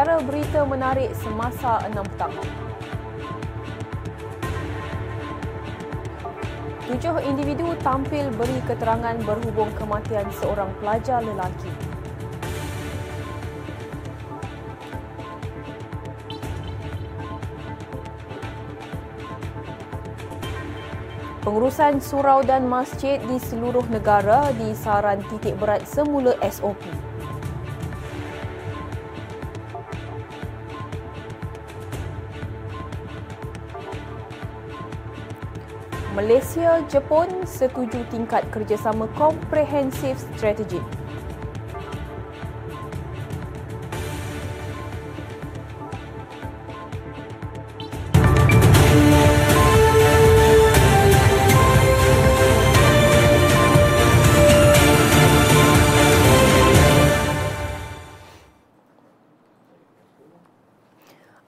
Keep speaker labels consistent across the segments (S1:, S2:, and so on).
S1: Malaysia berita menarik semasa 6 petang. Tujuh individu tampil beri keterangan berhubung kematian seorang pelajar lelaki. Pengurusan surau dan masjid di seluruh negara disaran titik berat semula SOP. Malaysia, Jepun setuju tingkat kerjasama komprehensif strategik.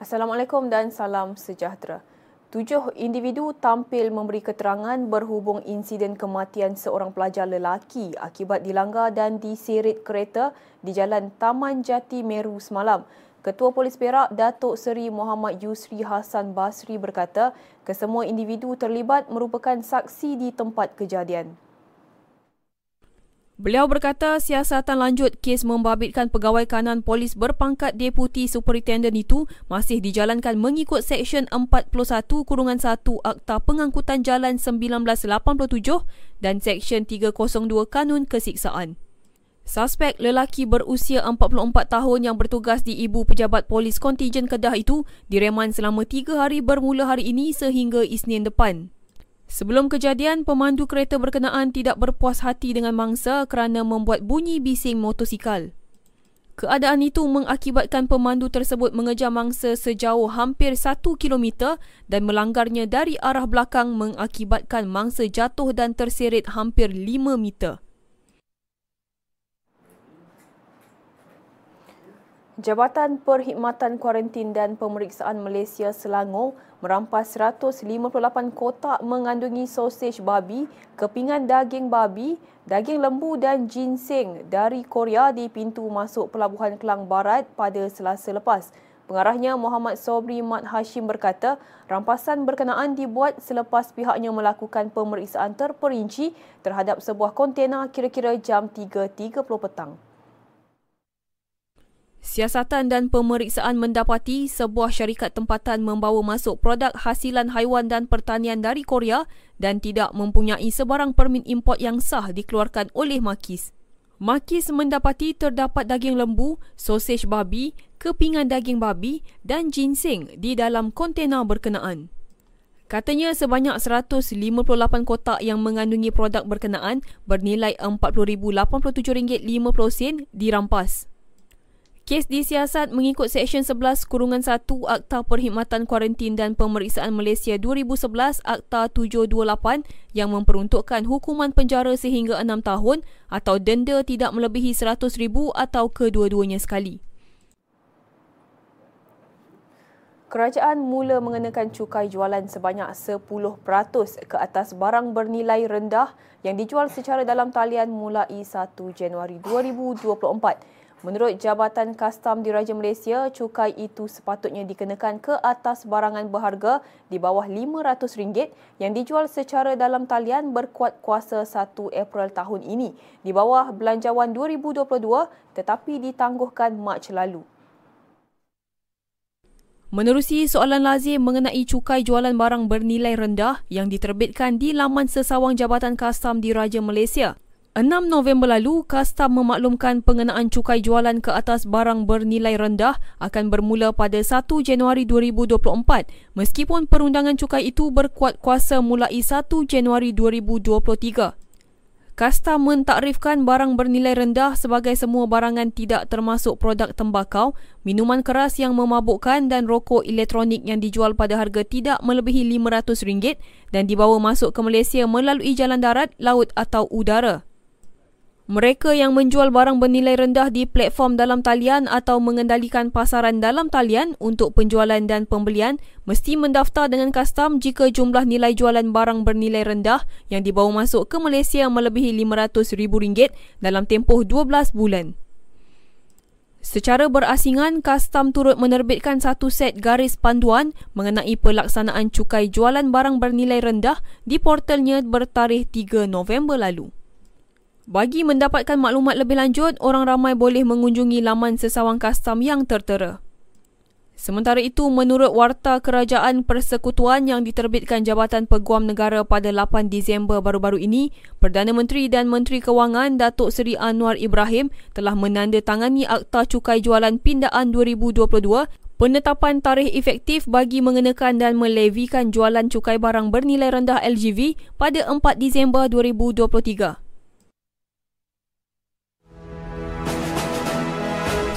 S1: Assalamualaikum dan salam sejahtera. Tujuh individu tampil memberi keterangan berhubung insiden kematian seorang pelajar lelaki akibat dilanggar dan diseret kereta di Jalan Taman Jati Meru semalam. Ketua Polis Perak Datuk Seri Muhammad Yusri Hassan Basri berkata kesemua individu terlibat merupakan saksi di tempat kejadian.
S2: Beliau berkata siasatan lanjut kes membabitkan pegawai kanan polis berpangkat Deputi Superintendent itu masih dijalankan mengikut Seksyen 41 Kurungan 1 Akta Pengangkutan Jalan 1987 dan Seksyen 302 Kanun Kesiksaan. Suspek lelaki berusia 44 tahun yang bertugas di Ibu Pejabat Polis Kontijen Kedah itu direman selama tiga hari bermula hari ini sehingga Isnin depan. Sebelum kejadian, pemandu kereta berkenaan tidak berpuas hati dengan mangsa kerana membuat bunyi bising motosikal. Keadaan itu mengakibatkan pemandu tersebut mengejar mangsa sejauh hampir 1 km dan melanggarnya dari arah belakang mengakibatkan mangsa jatuh dan terseret hampir 5 meter.
S1: Jabatan Perkhidmatan Kuarantin dan Pemeriksaan Malaysia Selangor merampas 158 kotak mengandungi sosej babi, kepingan daging babi, daging lembu dan ginseng dari Korea di pintu masuk Pelabuhan Kelang Barat pada selasa lepas. Pengarahnya Muhammad Sobri Mat Hashim berkata, rampasan berkenaan dibuat selepas pihaknya melakukan pemeriksaan terperinci terhadap sebuah kontena kira-kira jam 3.30 petang.
S2: Siasatan dan pemeriksaan mendapati sebuah syarikat tempatan membawa masuk produk hasilan haiwan dan pertanian dari Korea dan tidak mempunyai sebarang permit import yang sah dikeluarkan oleh Makis. Makis mendapati terdapat daging lembu, sosej babi, kepingan daging babi dan ginseng di dalam kontena berkenaan. Katanya sebanyak 158 kotak yang mengandungi produk berkenaan bernilai RM40,87.50 dirampas. Kes disiasat mengikut Seksyen 11 Kurungan 1 Akta Perkhidmatan Kuarantin dan Pemeriksaan Malaysia 2011 Akta 728 yang memperuntukkan hukuman penjara sehingga 6 tahun atau denda tidak melebihi RM100,000 atau kedua-duanya sekali.
S1: Kerajaan mula mengenakan cukai jualan sebanyak 10% ke atas barang bernilai rendah yang dijual secara dalam talian mulai 1 Januari 2024. Menurut Jabatan Kastam Diraja Malaysia, cukai itu sepatutnya dikenakan ke atas barangan berharga di bawah RM500 yang dijual secara dalam talian berkuat kuasa 1 April tahun ini di bawah Belanjawan 2022 tetapi ditangguhkan Mac lalu.
S2: Menerusi soalan lazim mengenai cukai jualan barang bernilai rendah yang diterbitkan di laman sesawang Jabatan Kastam Diraja Malaysia, 6 November lalu, Kastam memaklumkan pengenaan cukai jualan ke atas barang bernilai rendah akan bermula pada 1 Januari 2024 meskipun perundangan cukai itu berkuat kuasa mulai 1 Januari 2023. Kastam mentakrifkan barang bernilai rendah sebagai semua barangan tidak termasuk produk tembakau, minuman keras yang memabukkan dan rokok elektronik yang dijual pada harga tidak melebihi RM500 dan dibawa masuk ke Malaysia melalui jalan darat, laut atau udara. Mereka yang menjual barang bernilai rendah di platform dalam talian atau mengendalikan pasaran dalam talian untuk penjualan dan pembelian mesti mendaftar dengan kastam jika jumlah nilai jualan barang bernilai rendah yang dibawa masuk ke Malaysia melebihi RM500,000 dalam tempoh 12 bulan. Secara berasingan, Kastam turut menerbitkan satu set garis panduan mengenai pelaksanaan cukai jualan barang bernilai rendah di portalnya bertarikh 3 November lalu. Bagi mendapatkan maklumat lebih lanjut, orang ramai boleh mengunjungi laman sesawang kastam yang tertera. Sementara itu, menurut Warta Kerajaan Persekutuan yang diterbitkan Jabatan Peguam Negara pada 8 Disember baru-baru ini, Perdana Menteri dan Menteri Kewangan Datuk Seri Anwar Ibrahim telah menandatangani Akta Cukai Jualan Pindaan 2022 penetapan tarikh efektif bagi mengenakan dan melevikan jualan cukai barang bernilai rendah LGV pada 4 Disember 2023.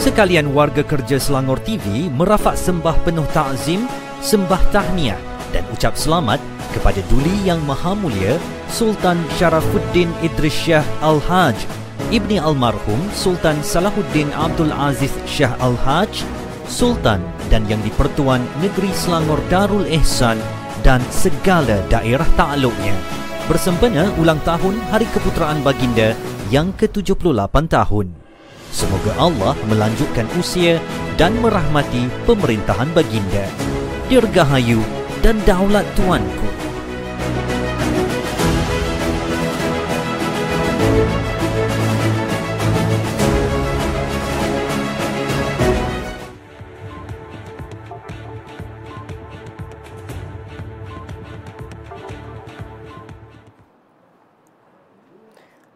S3: Sekalian warga kerja Selangor TV merafak sembah penuh takzim, sembah tahniah dan ucap selamat kepada Duli Yang Maha Mulia Sultan Sharafuddin Idris Shah Al-Haj, Ibni Almarhum Sultan Salahuddin Abdul Aziz Shah Al-Haj, Sultan dan Yang di-Pertuan Negeri Selangor Darul Ehsan dan segala daerah takluknya bersempena ulang tahun Hari Keputeraan Baginda yang ke-78 tahun. Semoga Allah melanjutkan usia dan merahmati pemerintahan baginda. Dirgahayu dan daulat tuanku.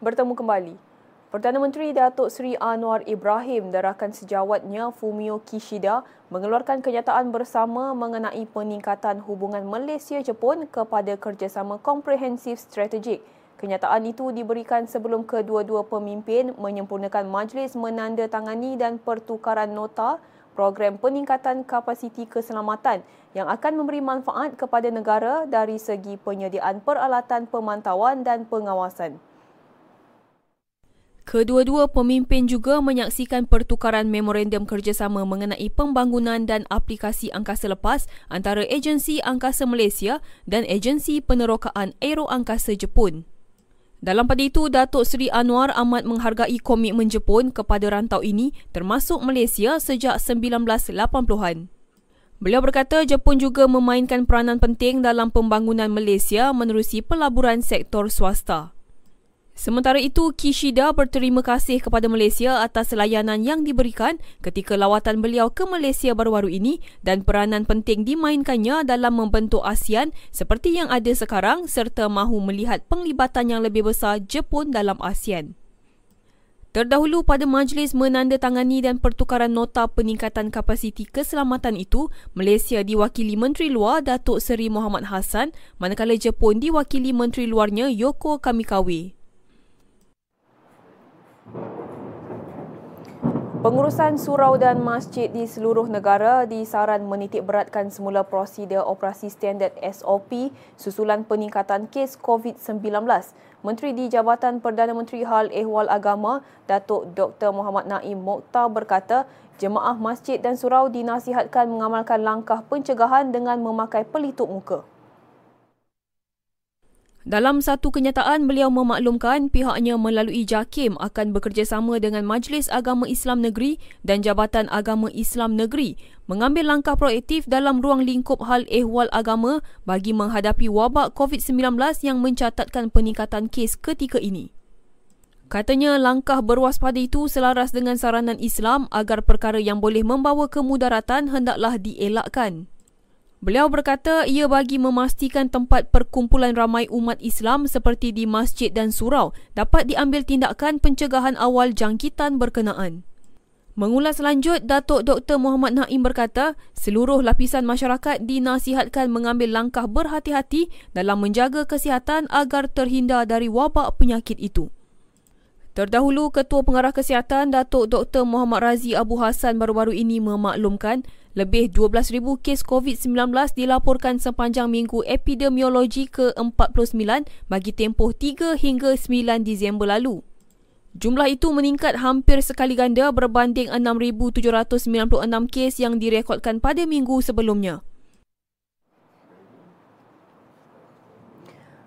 S1: Bertemu kembali. Perdana Menteri Datuk Seri Anwar Ibrahim dan rakan sejawatnya Fumio Kishida mengeluarkan kenyataan bersama mengenai peningkatan hubungan Malaysia-Jepun kepada kerjasama komprehensif strategik. Kenyataan itu diberikan sebelum kedua-dua pemimpin menyempurnakan majlis menandatangani dan pertukaran nota program peningkatan kapasiti keselamatan yang akan memberi manfaat kepada negara dari segi penyediaan peralatan pemantauan dan pengawasan.
S2: Kedua-dua pemimpin juga menyaksikan pertukaran memorandum kerjasama mengenai pembangunan dan aplikasi angkasa lepas antara Agensi Angkasa Malaysia dan Agensi Penerokaan Aero Angkasa Jepun. Dalam pada itu, Datuk Seri Anwar amat menghargai komitmen Jepun kepada rantau ini termasuk Malaysia sejak 1980-an. Beliau berkata Jepun juga memainkan peranan penting dalam pembangunan Malaysia menerusi pelaburan sektor swasta. Sementara itu, Kishida berterima kasih kepada Malaysia atas layanan yang diberikan ketika lawatan beliau ke Malaysia baru-baru ini dan peranan penting dimainkannya dalam membentuk ASEAN seperti yang ada sekarang serta mahu melihat penglibatan yang lebih besar Jepun dalam ASEAN. Terdahulu pada majlis menandatangani dan pertukaran nota peningkatan kapasiti keselamatan itu, Malaysia diwakili Menteri Luar Datuk Seri Muhammad Hassan manakala Jepun diwakili Menteri Luarnya Yoko Kamikawe.
S1: Pengurusan surau dan masjid di seluruh negara disaran menitik beratkan semula prosedur operasi standard SOP susulan peningkatan kes COVID-19. Menteri di Jabatan Perdana Menteri Hal Ehwal Agama, Datuk Dr. Muhammad Naim Mokhtar berkata, jemaah masjid dan surau dinasihatkan mengamalkan langkah pencegahan dengan memakai pelitup muka.
S2: Dalam satu kenyataan, beliau memaklumkan pihaknya melalui JAKIM akan bekerjasama dengan Majlis Agama Islam Negeri dan Jabatan Agama Islam Negeri mengambil langkah proaktif dalam ruang lingkup hal ehwal agama bagi menghadapi wabak COVID-19 yang mencatatkan peningkatan kes ketika ini. Katanya langkah berwaspada itu selaras dengan saranan Islam agar perkara yang boleh membawa kemudaratan hendaklah dielakkan. Beliau berkata ia bagi memastikan tempat perkumpulan ramai umat Islam seperti di masjid dan surau dapat diambil tindakan pencegahan awal jangkitan berkenaan. Mengulas lanjut, Datuk Dr. Muhammad Naim berkata, seluruh lapisan masyarakat dinasihatkan mengambil langkah berhati-hati dalam menjaga kesihatan agar terhindar dari wabak penyakit itu. Terdahulu, Ketua Pengarah Kesihatan Datuk Dr. Muhammad Razi Abu Hassan baru-baru ini memaklumkan lebih 12,000 kes COVID-19 dilaporkan sepanjang minggu epidemiologi ke-49 bagi tempoh 3 hingga 9 Disember lalu. Jumlah itu meningkat hampir sekali ganda berbanding 6,796 kes yang direkodkan pada minggu sebelumnya.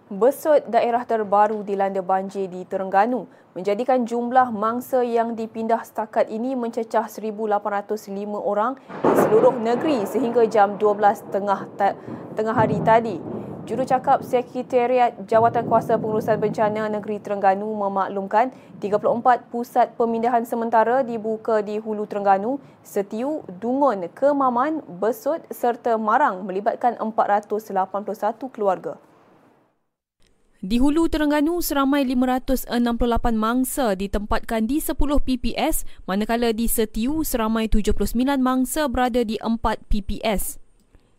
S1: Besut daerah terbaru dilanda banjir di Terengganu menjadikan jumlah mangsa yang dipindah setakat ini mencecah 1,805 orang di seluruh negeri sehingga jam 12 tengah tengah hari tadi. Jurucakap Sekretariat Jawatan Kuasa Pengurusan Bencana Negeri Terengganu memaklumkan 34 pusat pemindahan sementara dibuka di Hulu Terengganu, Setiu, Dungun, Kemaman, Besut serta Marang melibatkan 481 keluarga.
S2: Di Hulu Terengganu, seramai 568 mangsa ditempatkan di 10 PPS, manakala di Setiu, seramai 79 mangsa berada di 4 PPS.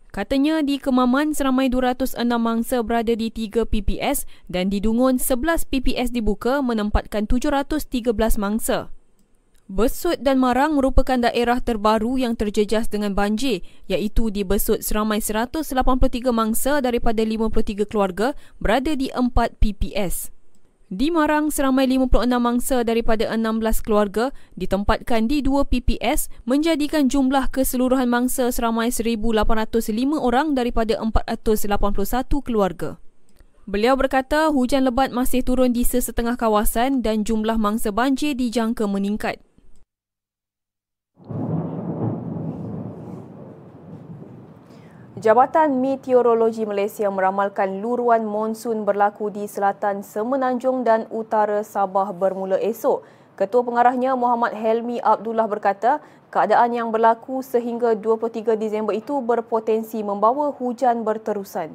S2: Katanya di Kemaman, seramai 206 mangsa berada di 3 PPS dan di Dungun, 11 PPS dibuka menempatkan 713 mangsa. Besut dan Marang merupakan daerah terbaru yang terjejas dengan banjir iaitu di Besut seramai 183 mangsa daripada 53 keluarga berada di 4 PPS. Di Marang seramai 56 mangsa daripada 16 keluarga ditempatkan di 2 PPS menjadikan jumlah keseluruhan mangsa seramai 1805 orang daripada 481 keluarga. Beliau berkata hujan lebat masih turun di sesetengah kawasan dan jumlah mangsa banjir dijangka meningkat.
S1: Jabatan Meteorologi Malaysia meramalkan luruan monsun berlaku di selatan Semenanjung dan utara Sabah bermula esok. Ketua Pengarahnya Muhammad Helmi Abdullah berkata, keadaan yang berlaku sehingga 23 Disember itu berpotensi membawa hujan berterusan.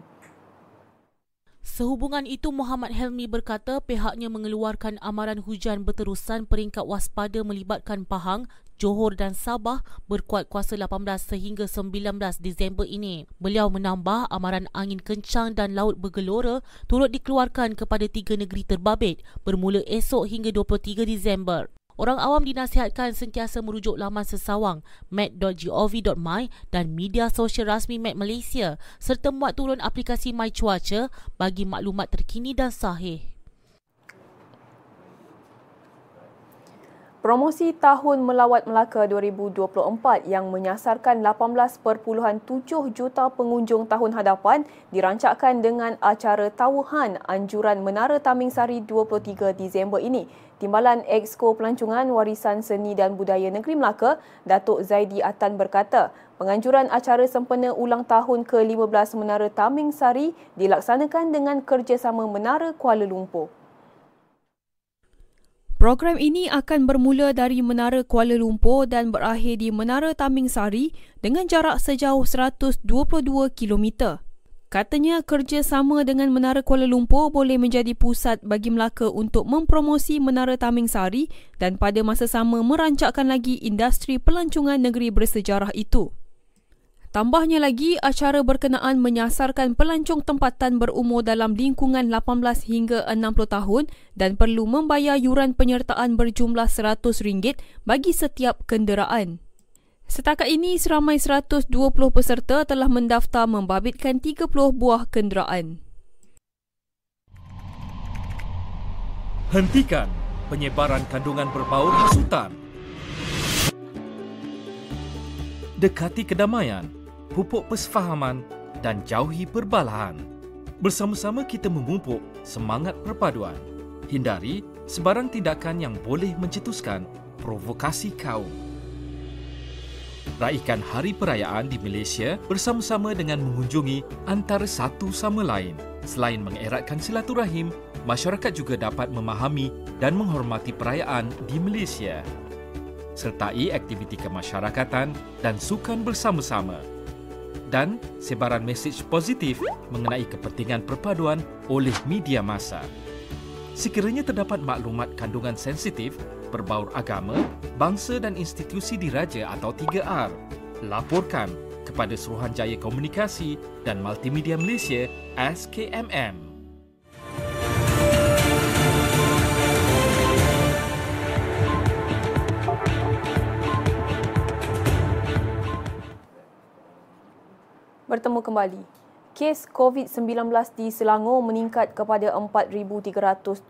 S4: Sehubungan itu, Muhammad Helmi berkata pihaknya mengeluarkan amaran hujan berterusan peringkat waspada melibatkan Pahang, Johor dan Sabah berkuat kuasa 18 sehingga 19 Disember ini. Beliau menambah amaran angin kencang dan laut bergelora turut dikeluarkan kepada tiga negeri terbabit bermula esok hingga 23 Disember. Orang awam dinasihatkan sentiasa merujuk laman sesawang met.gov.my dan media sosial rasmi Met Malaysia serta muat turun aplikasi My Cuaca bagi maklumat terkini dan sahih.
S1: Promosi Tahun Melawat Melaka 2024 yang menyasarkan 18.7 juta pengunjung tahun hadapan dirancangkan dengan acara tawahan anjuran Menara Taming Sari 23 Disember ini. Timbalan Exco Pelancongan Warisan Seni dan Budaya Negeri Melaka, Datuk Zaidi Atan berkata, penganjuran acara sempena ulang tahun ke-15 Menara Taming Sari dilaksanakan dengan kerjasama Menara Kuala Lumpur.
S2: Program ini akan bermula dari Menara Kuala Lumpur dan berakhir di Menara Taming Sari dengan jarak sejauh 122 km. Katanya kerjasama dengan Menara Kuala Lumpur boleh menjadi pusat bagi Melaka untuk mempromosi Menara Taming Sari dan pada masa sama merancakkan lagi industri pelancongan negeri bersejarah itu. Tambahnya lagi, acara berkenaan menyasarkan pelancong tempatan berumur dalam lingkungan 18 hingga 60 tahun dan perlu membayar yuran penyertaan berjumlah RM100 bagi setiap kenderaan. Setakat ini, seramai 120 peserta telah mendaftar membabitkan 30 buah kenderaan.
S5: Hentikan penyebaran kandungan berbau hasutan. Dekati kedamaian pupuk persefahaman dan jauhi perbalahan. Bersama-sama kita memupuk semangat perpaduan. Hindari sebarang tindakan yang boleh mencetuskan provokasi kaum. Raikan hari perayaan di Malaysia bersama-sama dengan mengunjungi antara satu sama lain. Selain mengeratkan silaturahim, masyarakat juga dapat memahami dan menghormati perayaan di Malaysia. Sertai aktiviti kemasyarakatan dan sukan bersama-sama dan sebaran mesej positif mengenai kepentingan perpaduan oleh media masa. Sekiranya terdapat maklumat kandungan sensitif berbaur agama, bangsa dan institusi diraja atau 3R, laporkan kepada Suruhanjaya Komunikasi dan Multimedia Malaysia SKMM.
S1: Bertemu kembali. Kes COVID-19 di Selangor meningkat kepada 4,326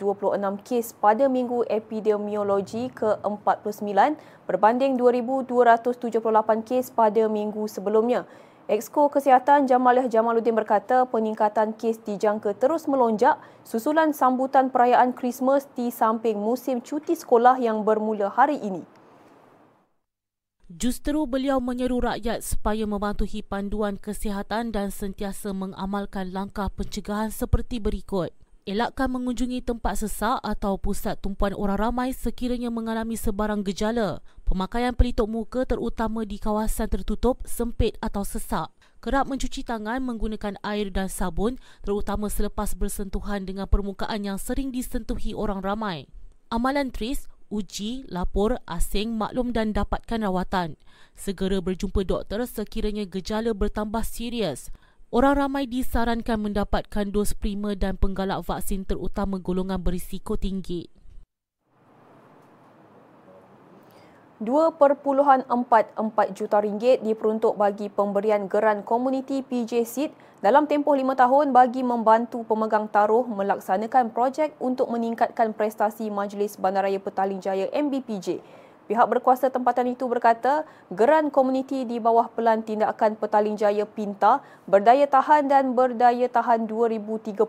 S1: kes pada minggu epidemiologi ke-49 berbanding 2,278 kes pada minggu sebelumnya. Exko Kesihatan Jamaliah Jamaluddin berkata peningkatan kes dijangka terus melonjak susulan sambutan perayaan Christmas di samping musim cuti sekolah yang bermula hari ini.
S4: Justeru beliau menyeru rakyat supaya mematuhi panduan kesihatan dan sentiasa mengamalkan langkah pencegahan seperti berikut. Elakkan mengunjungi tempat sesak atau pusat tumpuan orang ramai sekiranya mengalami sebarang gejala. Pemakaian pelitup muka terutama di kawasan tertutup, sempit atau sesak. Kerap mencuci tangan menggunakan air dan sabun terutama selepas bersentuhan dengan permukaan yang sering disentuhi orang ramai. Amalan TRIS uji, lapor, asing, maklum dan dapatkan rawatan. Segera berjumpa doktor sekiranya gejala bertambah serius. Orang ramai disarankan mendapatkan dos prima dan penggalak vaksin terutama golongan berisiko tinggi.
S1: 2.44 juta ringgit diperuntuk bagi pemberian geran komuniti PJ Seed dalam tempoh lima tahun bagi membantu pemegang taruh melaksanakan projek untuk meningkatkan prestasi Majlis Bandaraya Petaling Jaya MBPJ. Pihak berkuasa tempatan itu berkata, geran komuniti di bawah pelan tindakan Petaling Jaya Pinta berdaya tahan dan berdaya tahan 2030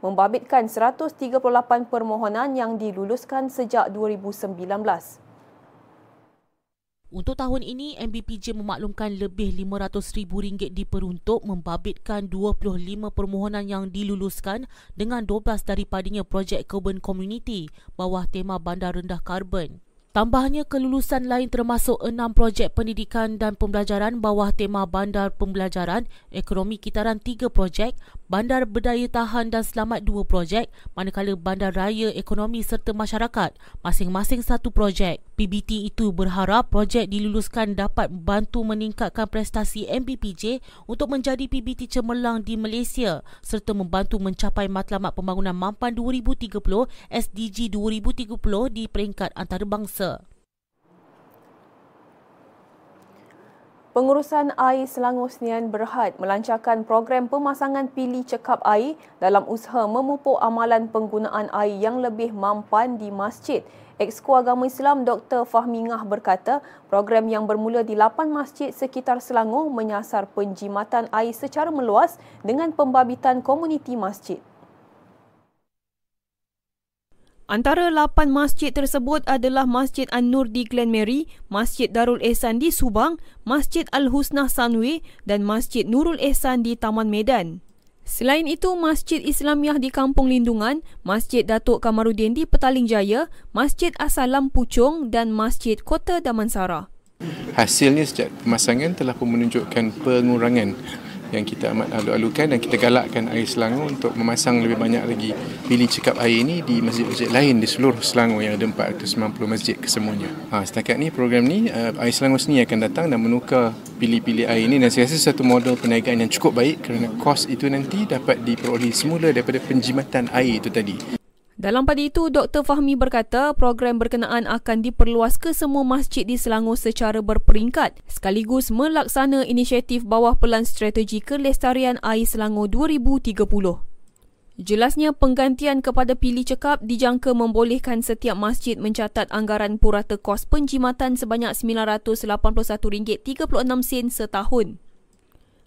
S1: membabitkan 138 permohonan yang diluluskan sejak 2019.
S4: Untuk tahun ini, MBPJ memaklumkan lebih RM500,000 diperuntuk membabitkan 25 permohonan yang diluluskan dengan 12 daripadanya projek Carbon Community bawah tema bandar rendah karbon. Tambahnya kelulusan lain termasuk enam projek pendidikan dan pembelajaran bawah tema bandar pembelajaran, ekonomi kitaran tiga projek, bandar berdaya tahan dan selamat dua projek, manakala bandar raya ekonomi serta masyarakat masing-masing satu projek. PBT itu berharap projek diluluskan dapat membantu meningkatkan prestasi MBPJ untuk menjadi PBT cemerlang di Malaysia serta membantu mencapai matlamat pembangunan mampan 2030 SDG 2030 di peringkat antarabangsa kuasa.
S1: Pengurusan Air Selangor Senian Berhad melancarkan program pemasangan pili cekap air dalam usaha memupuk amalan penggunaan air yang lebih mampan di masjid. Exko Agama Islam Dr. Fahmi Ngah berkata, program yang bermula di 8 masjid sekitar Selangor menyasar penjimatan air secara meluas dengan pembabitan komuniti masjid.
S2: Antara lapan masjid tersebut adalah Masjid An-Nur di Glen Mary, Masjid Darul Ehsan di Subang, Masjid Al-Husnah Sanwi dan Masjid Nurul Ehsan di Taman Medan. Selain itu, Masjid Islamiah di Kampung Lindungan, Masjid Datuk Kamarudin di Petaling Jaya, Masjid Asalam Puchong dan Masjid Kota Damansara.
S6: Hasilnya sejak pemasangan telah pun menunjukkan pengurangan yang kita amat alu-alukan dan kita galakkan air Selangor untuk memasang lebih banyak lagi pilih cekap air ini di masjid-masjid lain di seluruh Selangor yang ada 490 masjid kesemuanya. Ha, setakat ni program ni uh, air Selangor sendiri akan datang dan menukar pilih-pilih air ini dan saya rasa satu model perniagaan yang cukup baik kerana kos itu nanti dapat diperoleh semula daripada penjimatan air itu tadi.
S2: Dalam pada itu, Dr. Fahmi berkata program berkenaan akan diperluas ke semua masjid di Selangor secara berperingkat sekaligus melaksana inisiatif bawah pelan strategi kelestarian air Selangor 2030. Jelasnya penggantian kepada pilih cekap dijangka membolehkan setiap masjid mencatat anggaran purata kos penjimatan sebanyak RM981.36 setahun.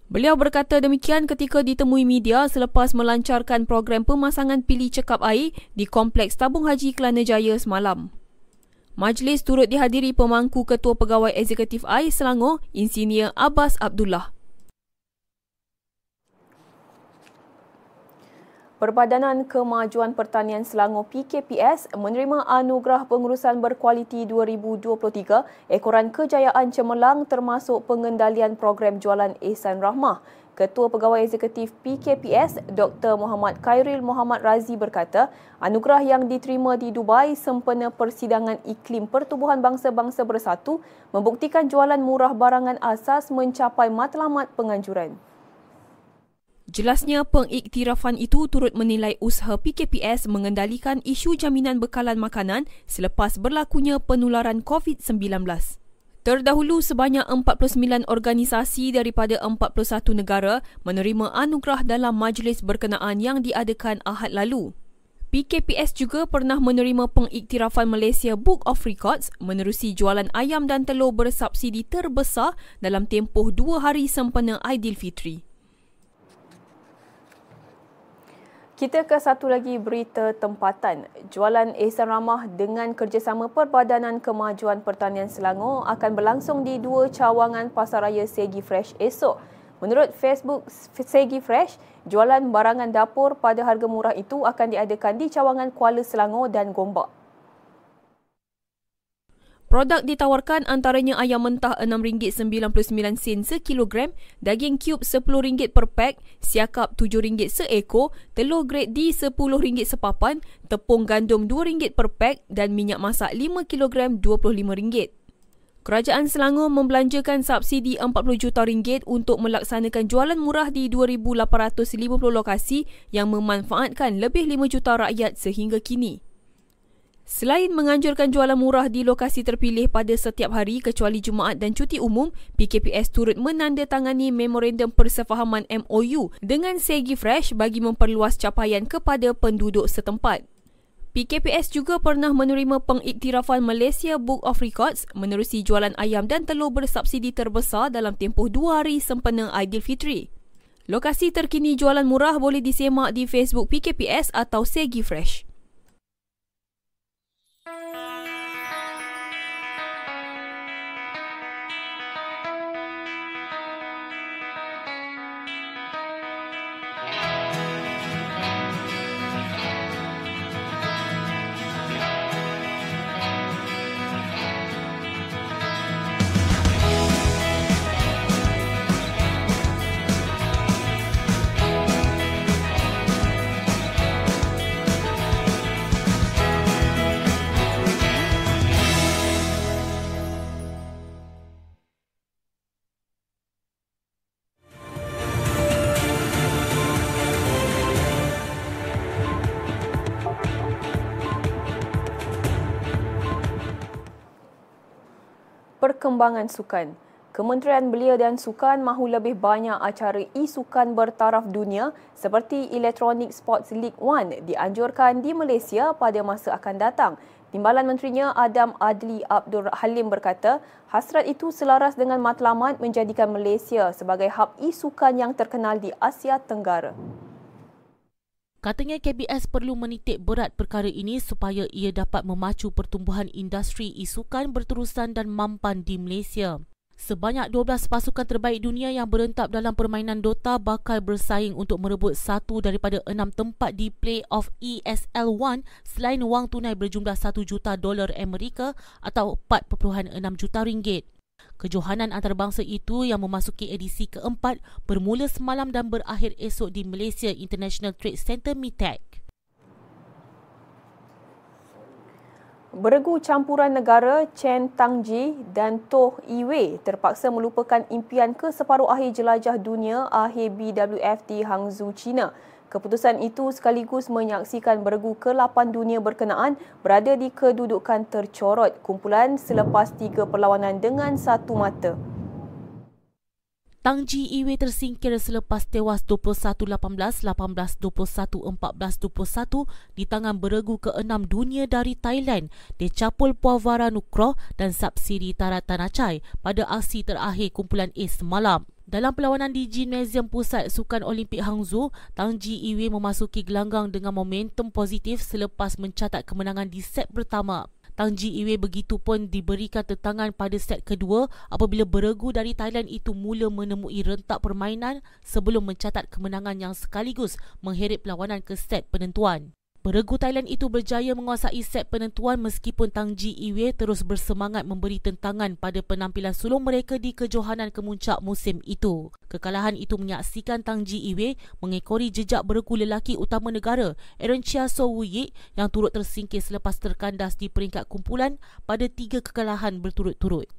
S2: Beliau berkata demikian ketika ditemui media selepas melancarkan program pemasangan pilih cekap air di Kompleks Tabung Haji Kelana Jaya semalam. Majlis turut dihadiri pemangku Ketua Pegawai Eksekutif Air Selangor, Insinyur Abbas Abdullah.
S1: Perbadanan Kemajuan Pertanian Selangor PKPS menerima anugerah pengurusan berkualiti 2023 ekoran kejayaan cemerlang termasuk pengendalian program jualan Ehsan Rahmah. Ketua Pegawai Eksekutif PKPS Dr. Muhammad Khairil Muhammad Razi berkata, anugerah yang diterima di Dubai sempena persidangan iklim pertubuhan bangsa-bangsa bersatu membuktikan jualan murah barangan asas mencapai matlamat penganjuran.
S2: Jelasnya pengiktirafan itu turut menilai usaha PKPS mengendalikan isu jaminan bekalan makanan selepas berlakunya penularan COVID-19. Terdahulu sebanyak 49 organisasi daripada 41 negara menerima anugerah dalam majlis berkenaan yang diadakan Ahad lalu. PKPS juga pernah menerima pengiktirafan Malaysia Book of Records menerusi jualan ayam dan telur bersubsidi terbesar dalam tempoh dua hari sempena Aidilfitri.
S1: Kita ke satu lagi berita tempatan. Jualan Ehsan Ramah dengan kerjasama Perbadanan Kemajuan Pertanian Selangor akan berlangsung di dua cawangan Pasaraya Segi Fresh esok. Menurut Facebook Segi Fresh, jualan barangan dapur pada harga murah itu akan diadakan di cawangan Kuala Selangor dan Gombak.
S2: Produk ditawarkan antaranya ayam mentah RM6.99 sekilogram, daging cube RM10 per pack, siakap RM7 seekor, telur grade D RM10 sepapan, tepung gandum RM2 per pack dan minyak masak 5 kg RM25. Kerajaan Selangor membelanjakan subsidi 40 juta ringgit untuk melaksanakan jualan murah di 2,850 lokasi yang memanfaatkan lebih 5 juta rakyat sehingga kini. Selain menganjurkan jualan murah di lokasi terpilih pada setiap hari kecuali Jumaat dan cuti umum, PKPS turut menandatangani memorandum persefahaman MOU dengan Segi Fresh bagi memperluas capaian kepada penduduk setempat. PKPS juga pernah menerima pengiktirafan Malaysia Book of Records menerusi jualan ayam dan telur bersubsidi terbesar dalam tempoh dua hari sempena Aidilfitri. Lokasi terkini jualan murah boleh disemak di Facebook PKPS atau Segi Fresh.
S1: Perkembangan sukan. Kementerian Belia dan Sukan mahu lebih banyak acara e-sukan bertaraf dunia seperti Electronic Sports League One dianjurkan di Malaysia pada masa akan datang. Timbalan Menterinya Adam Adli Abdul Halim berkata, hasrat itu selaras dengan matlamat menjadikan Malaysia sebagai hub e-sukan yang terkenal di Asia Tenggara.
S4: Katanya KBS perlu menitik berat perkara ini supaya ia dapat memacu pertumbuhan industri isukan berterusan dan mampan di Malaysia. Sebanyak 12 pasukan terbaik dunia yang berentak dalam permainan Dota bakal bersaing untuk merebut satu daripada enam tempat di play-off ESL 1 selain wang tunai berjumlah 1 juta dolar Amerika atau 4.6 juta ringgit. Kejohanan antarabangsa itu yang memasuki edisi keempat bermula semalam dan berakhir esok di Malaysia International Trade Center MITEC.
S1: Beregu campuran negara Chen Tangji dan Toh Iwei terpaksa melupakan impian ke separuh akhir jelajah dunia akhir BWF di Hangzhou, China. Keputusan itu sekaligus menyaksikan beregu ke-8 dunia berkenaan berada di kedudukan tercorot kumpulan selepas tiga perlawanan dengan satu mata.
S4: Tang Ji Iwe tersingkir selepas tewas 21-18, 18-21, 14-21 di tangan beregu ke-6 dunia dari Thailand, Decapul Puavara Nukro dan Sapsiri Taratanachai pada aksi terakhir kumpulan A semalam. Dalam perlawanan di Gymnasium Pusat Sukan Olimpik Hangzhou, Tang Ji Iwe memasuki gelanggang dengan momentum positif selepas mencatat kemenangan di set pertama. Tang Ji Iwe begitu pun diberikan tentangan pada set kedua apabila beregu dari Thailand itu mula menemui rentak permainan sebelum mencatat kemenangan yang sekaligus mengheret perlawanan ke set penentuan. Beregu Thailand itu berjaya menguasai set penentuan meskipun Tang Ji Iwe terus bersemangat memberi tentangan pada penampilan sulung mereka di kejohanan kemuncak musim itu. Kekalahan itu menyaksikan Tang Ji Iwe mengekori jejak beregu lelaki utama negara Aaron Chia So Wu Yik yang turut tersingkir selepas terkandas di peringkat kumpulan pada tiga kekalahan berturut-turut.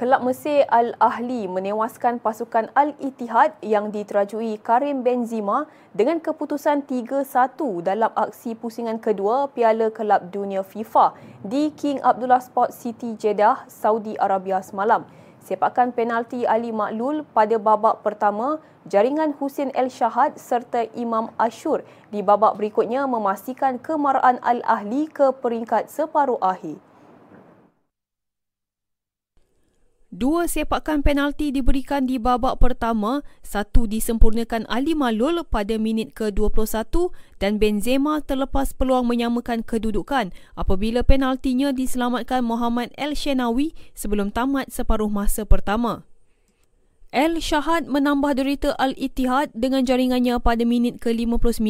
S1: Kelab Mesir Al-Ahli menewaskan pasukan Al-Ittihad yang diterajui Karim Benzema dengan keputusan 3-1 dalam aksi pusingan kedua Piala Kelab Dunia FIFA di King Abdullah Sports City Jeddah, Saudi Arabia semalam. Sepakan penalti Ali Maklul pada babak pertama jaringan Husin El Shahad serta Imam Ashur di babak berikutnya memastikan kemaraan Al-Ahli ke peringkat separuh akhir.
S2: Dua sepakan penalti diberikan di babak pertama, satu disempurnakan Ali Malul pada minit ke-21 dan Benzema terlepas peluang menyamakan kedudukan apabila penaltinya diselamatkan Muhammad El Shenawi sebelum tamat separuh masa pertama. El Shahad menambah derita Al-Ittihad dengan jaringannya pada minit ke-59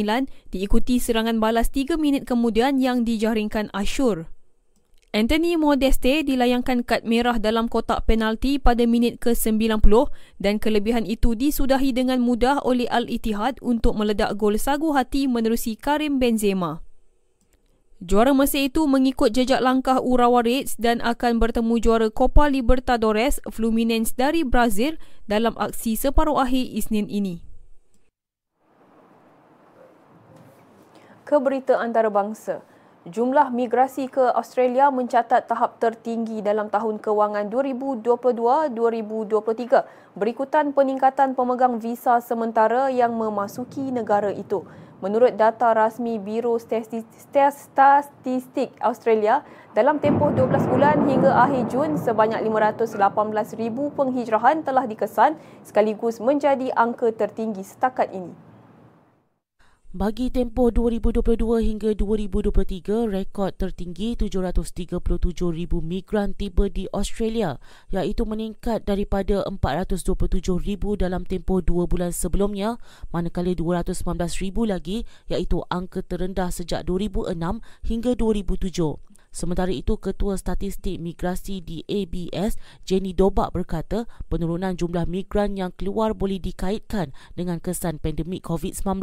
S2: diikuti serangan balas 3 minit kemudian yang dijaringkan Ashur. Anthony Modeste dilayangkan kad merah dalam kotak penalti pada minit ke-90 dan kelebihan itu disudahi dengan mudah oleh Al-Ittihad untuk meledak gol sagu hati menerusi Karim Benzema. Juara Mesir itu mengikut jejak langkah Urawa Reds dan akan bertemu juara Copa Libertadores Fluminense dari Brazil dalam aksi separuh akhir Isnin ini.
S1: Keberita antarabangsa. Jumlah migrasi ke Australia mencatat tahap tertinggi dalam tahun kewangan 2022-2023 berikutan peningkatan pemegang visa sementara yang memasuki negara itu. Menurut data rasmi Biro Statistik Australia, dalam tempoh 12 bulan hingga akhir Jun, sebanyak 518,000 penghijrahan telah dikesan sekaligus menjadi angka tertinggi setakat ini.
S4: Bagi tempoh 2022 hingga 2023, rekod tertinggi 737,000 migran tiba di Australia iaitu meningkat daripada 427,000 dalam tempoh 2 bulan sebelumnya manakala 219,000 lagi iaitu angka terendah sejak 2006 hingga 2007. Sementara itu, Ketua Statistik Migrasi di ABS, Jenny Dobak berkata penurunan jumlah migran yang keluar boleh dikaitkan dengan kesan pandemik COVID-19.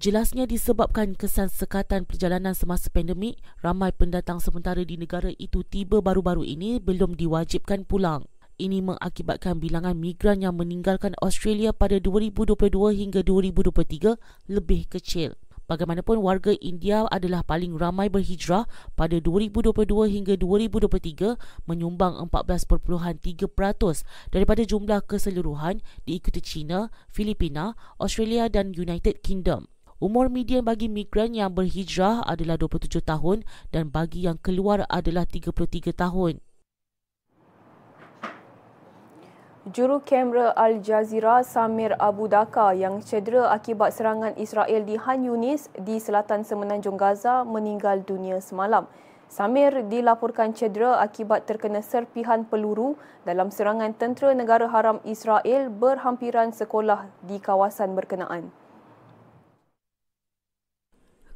S4: Jelasnya disebabkan kesan sekatan perjalanan semasa pandemik, ramai pendatang sementara di negara itu tiba baru-baru ini belum diwajibkan pulang. Ini mengakibatkan bilangan migran yang meninggalkan Australia pada 2022 hingga 2023 lebih kecil. Bagaimanapun warga India adalah paling ramai berhijrah pada 2022 hingga 2023 menyumbang 14.3% daripada jumlah keseluruhan diikuti China, Filipina, Australia dan United Kingdom. Umur median bagi migran yang berhijrah adalah 27 tahun dan bagi yang keluar adalah 33 tahun.
S1: Juru kamera Al Jazeera Samir Abu Daka yang cedera akibat serangan Israel di Han Yunis di selatan semenanjung Gaza meninggal dunia semalam. Samir dilaporkan cedera akibat terkena serpihan peluru dalam serangan tentera negara haram Israel berhampiran sekolah di kawasan berkenaan.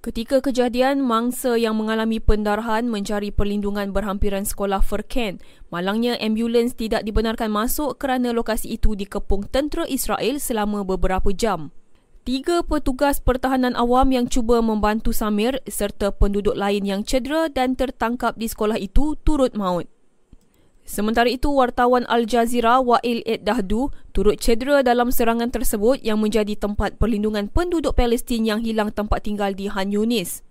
S2: Ketika kejadian, mangsa yang mengalami pendarahan mencari perlindungan berhampiran sekolah Furkan. Malangnya, ambulans tidak dibenarkan masuk kerana lokasi itu dikepung tentera Israel selama beberapa jam. Tiga petugas pertahanan awam yang cuba membantu Samir serta penduduk lain yang cedera dan tertangkap di sekolah itu turut maut. Sementara itu, wartawan Al Jazeera Wa'il Ed Dahdu turut cedera dalam serangan tersebut yang menjadi tempat perlindungan penduduk Palestin yang hilang tempat tinggal di Han Yunis.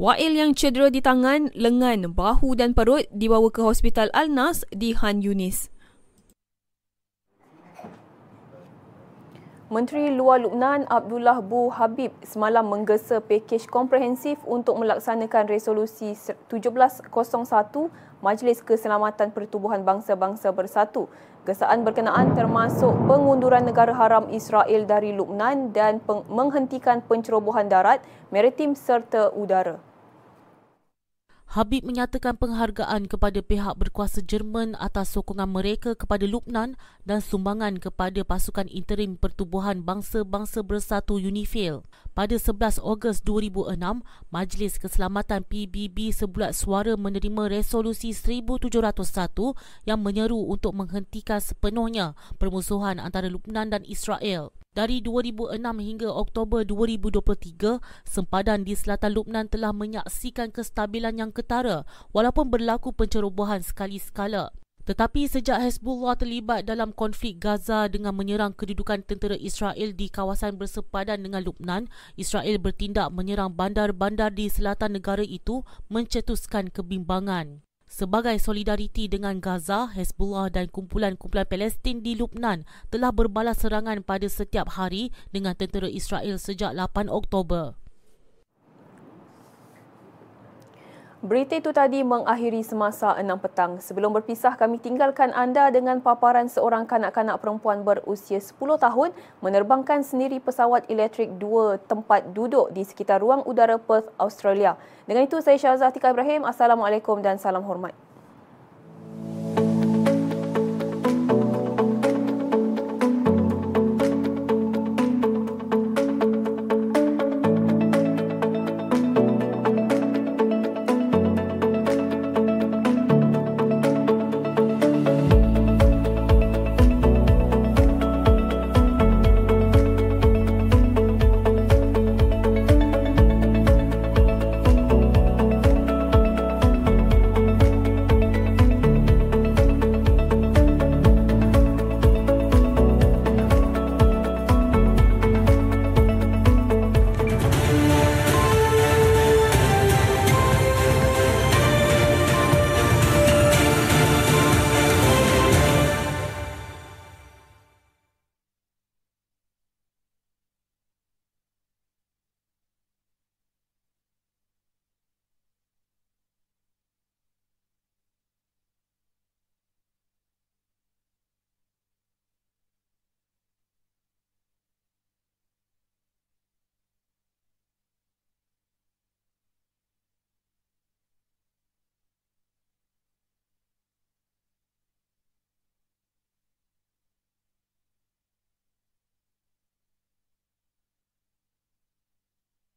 S2: Wa'il yang cedera di tangan, lengan, bahu dan perut dibawa ke Hospital Al-Nas di Han Yunis.
S1: Menteri Luar Lubnan Abdullah Bu Habib semalam menggesa pakej komprehensif untuk melaksanakan resolusi 1701 Majlis Keselamatan Pertubuhan Bangsa-Bangsa Bersatu. Gesaan berkenaan termasuk pengunduran negara haram Israel dari Lubnan dan menghentikan pencerobohan darat, maritim serta udara.
S4: Habib menyatakan penghargaan kepada pihak berkuasa Jerman atas sokongan mereka kepada Lubnan dan sumbangan kepada pasukan interim Pertubuhan Bangsa-Bangsa Bersatu UNIFIL. Pada 11 Ogos 2006, Majlis Keselamatan PBB sebulat suara menerima resolusi 1701 yang menyeru untuk menghentikan sepenuhnya permusuhan antara Lubnan dan Israel. Dari 2006 hingga Oktober 2023, sempadan di selatan Lubnan telah menyaksikan kestabilan yang ketara walaupun berlaku pencerobohan sekali skala. Tetapi sejak Hezbollah terlibat dalam konflik Gaza dengan menyerang kedudukan tentera Israel di kawasan bersepadan dengan Lubnan, Israel bertindak menyerang bandar-bandar di selatan negara itu mencetuskan kebimbangan. Sebagai solidariti dengan Gaza, Hezbollah dan kumpulan-kumpulan Palestin di Lubnan telah berbalas serangan pada setiap hari dengan tentera Israel sejak 8 Oktober.
S2: Berita itu tadi mengakhiri semasa 6 petang. Sebelum berpisah, kami tinggalkan anda dengan paparan seorang kanak-kanak perempuan berusia 10 tahun menerbangkan sendiri pesawat elektrik dua tempat duduk di sekitar ruang udara Perth, Australia. Dengan itu, saya Syahzah Tika Ibrahim. Assalamualaikum dan salam hormat.